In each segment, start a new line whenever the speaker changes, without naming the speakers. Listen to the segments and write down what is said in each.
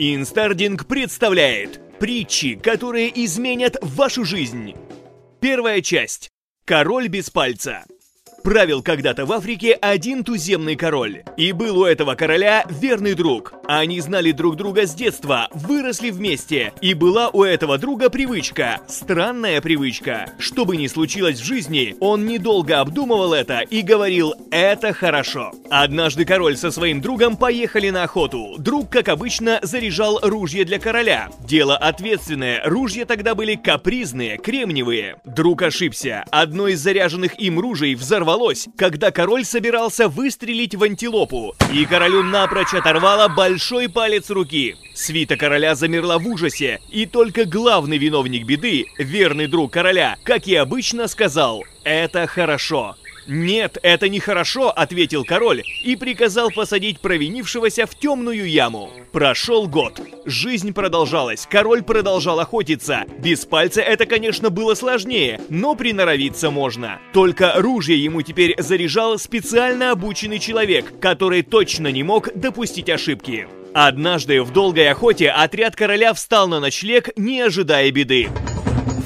Инстардинг представляет притчи, которые изменят вашу жизнь. Первая часть. Король без пальца. Правил когда-то в Африке один туземный король. И был у этого короля верный друг. Они знали друг друга с детства, выросли вместе. И была у этого друга привычка, странная привычка. Что бы ни случилось в жизни, он недолго обдумывал это и говорил «это хорошо». Однажды король со своим другом поехали на охоту. Друг, как обычно, заряжал ружье для короля. Дело ответственное, ружья тогда были капризные, кремниевые. Друг ошибся. Одно из заряженных им ружей взорвалось когда король собирался выстрелить в антилопу, и королю напрочь оторвало большой палец руки. Свита короля замерла в ужасе, и только главный виновник беды, верный друг короля, как и обычно сказал «Это хорошо». «Нет, это нехорошо», — ответил король и приказал посадить провинившегося в темную яму. Прошел год. Жизнь продолжалась, король продолжал охотиться. Без пальца это, конечно, было сложнее, но приноровиться можно. Только ружье ему теперь заряжал специально обученный человек, который точно не мог допустить ошибки. Однажды в долгой охоте отряд короля встал на ночлег, не ожидая беды.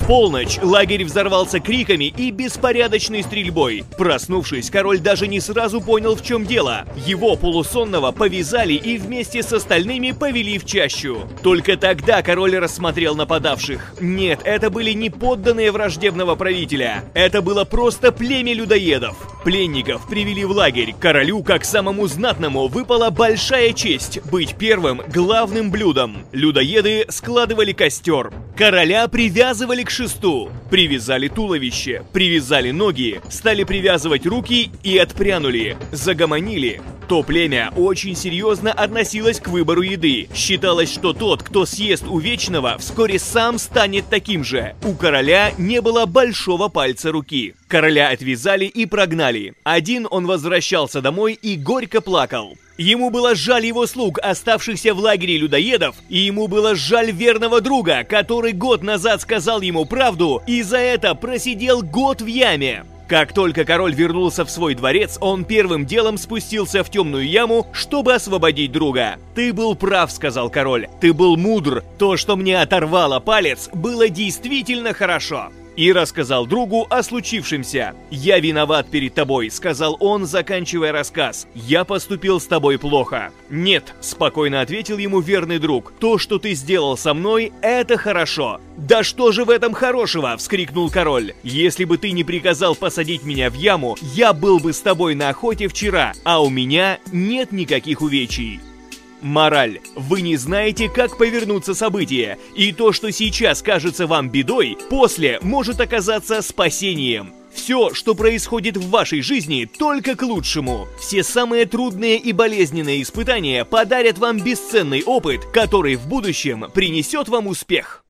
Полночь лагерь взорвался криками и беспорядочной стрельбой. Проснувшись, король даже не сразу понял, в чем дело. Его полусонного повязали и вместе с остальными повели в чащу. Только тогда король рассмотрел нападавших. Нет, это были не подданные враждебного правителя. Это было просто племя людоедов. Пленников привели в лагерь. Королю, как самому знатному, выпала большая честь быть первым главным блюдом. Людоеды складывали костер. Короля привязывали к шесту. Привязали туловище, привязали ноги, стали привязывать руки и отпрянули. Загомонили. То племя очень серьезно относилось к выбору еды. Считалось, что тот, кто съест у Вечного, вскоре сам станет таким же. У короля не было большого пальца руки. Короля отвязали и прогнали. Один он возвращался домой и горько плакал. Ему было жаль его слуг, оставшихся в лагере людоедов, и ему было жаль верного друга, который год назад сказал ему правду и за это просидел год в яме. Как только король вернулся в свой дворец, он первым делом спустился в темную яму, чтобы освободить друга. «Ты был прав», — сказал король. «Ты был мудр. То, что мне оторвало палец, было действительно хорошо» и рассказал другу о случившемся. «Я виноват перед тобой», — сказал он, заканчивая рассказ. «Я поступил с тобой плохо». «Нет», — спокойно ответил ему верный друг. «То, что ты сделал со мной, это хорошо». «Да что же в этом хорошего?» — вскрикнул король. «Если бы ты не приказал посадить меня в яму, я был бы с тобой на охоте вчера, а у меня нет никаких увечий». Мораль. Вы не знаете, как повернуться события, и то, что сейчас кажется вам бедой, после может оказаться спасением. Все, что происходит в вашей жизни, только к лучшему. Все самые трудные и болезненные испытания подарят вам бесценный опыт, который в будущем принесет вам успех.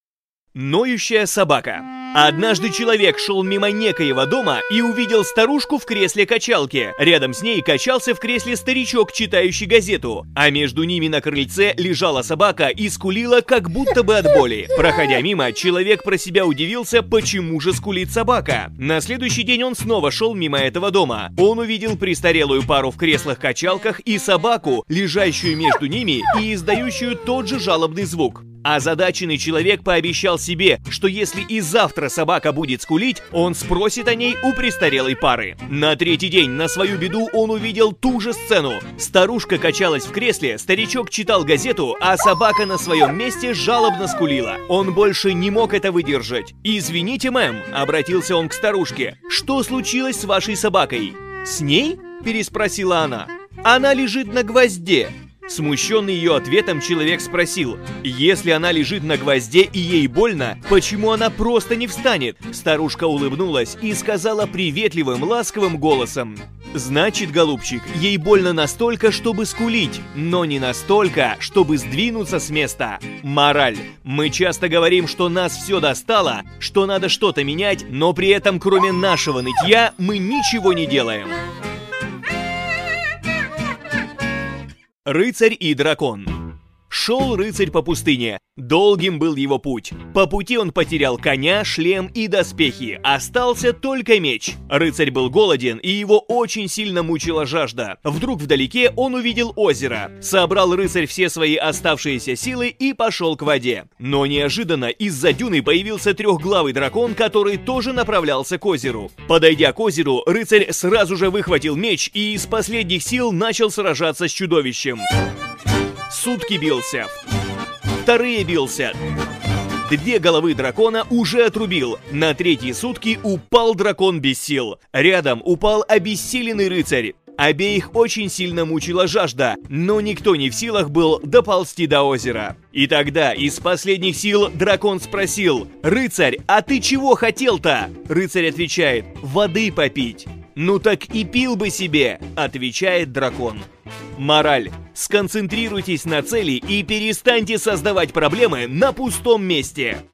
Ноющая собака. Однажды человек шел мимо некоего дома и увидел старушку в кресле качалки. Рядом с ней качался в кресле старичок, читающий газету, а между ними на крыльце лежала собака и скулила, как будто бы от боли. Проходя мимо, человек про себя удивился, почему же скулит собака. На следующий день он снова шел мимо этого дома. Он увидел престарелую пару в креслах-качалках и собаку, лежащую между ними и издающую тот же жалобный звук. Озадаченный человек пообещал себе, что если и завтра собака будет скулить, он спросит о ней у престарелой пары. На третий день на свою беду он увидел ту же сцену. Старушка качалась в кресле, старичок читал газету, а собака на своем месте жалобно скулила. Он больше не мог это выдержать. «Извините, мэм», — обратился он к старушке, — «что случилось с вашей собакой?» «С ней?» — переспросила она. «Она лежит на гвозде». Смущенный ее ответом, человек спросил, если она лежит на гвозде и ей больно, почему она просто не встанет? Старушка улыбнулась и сказала приветливым, ласковым голосом, Значит, голубчик, ей больно настолько, чтобы скулить, но не настолько, чтобы сдвинуться с места. Мораль. Мы часто говорим, что нас все достало, что надо что-то менять, но при этом кроме нашего нытья мы ничего не делаем. Рыцарь и дракон. Шел рыцарь по пустыне. Долгим был его путь. По пути он потерял коня, шлем и доспехи. Остался только меч. Рыцарь был голоден, и его очень сильно мучила жажда. Вдруг вдалеке он увидел озеро. Собрал рыцарь все свои оставшиеся силы и пошел к воде. Но неожиданно из-за дюны появился трехглавый дракон, который тоже направлялся к озеру. Подойдя к озеру, рыцарь сразу же выхватил меч и из последних сил начал сражаться с чудовищем. Сутки бился. Вторые бился. Две головы дракона уже отрубил. На третьи сутки упал дракон без сил. Рядом упал обессиленный рыцарь. Обеих очень сильно мучила жажда, но никто не в силах был доползти до озера. И тогда из последних сил дракон спросил, «Рыцарь, а ты чего хотел-то?» Рыцарь отвечает, «Воды попить». «Ну так и пил бы себе», отвечает дракон. Мораль. Сконцентрируйтесь на цели и перестаньте создавать проблемы на пустом месте.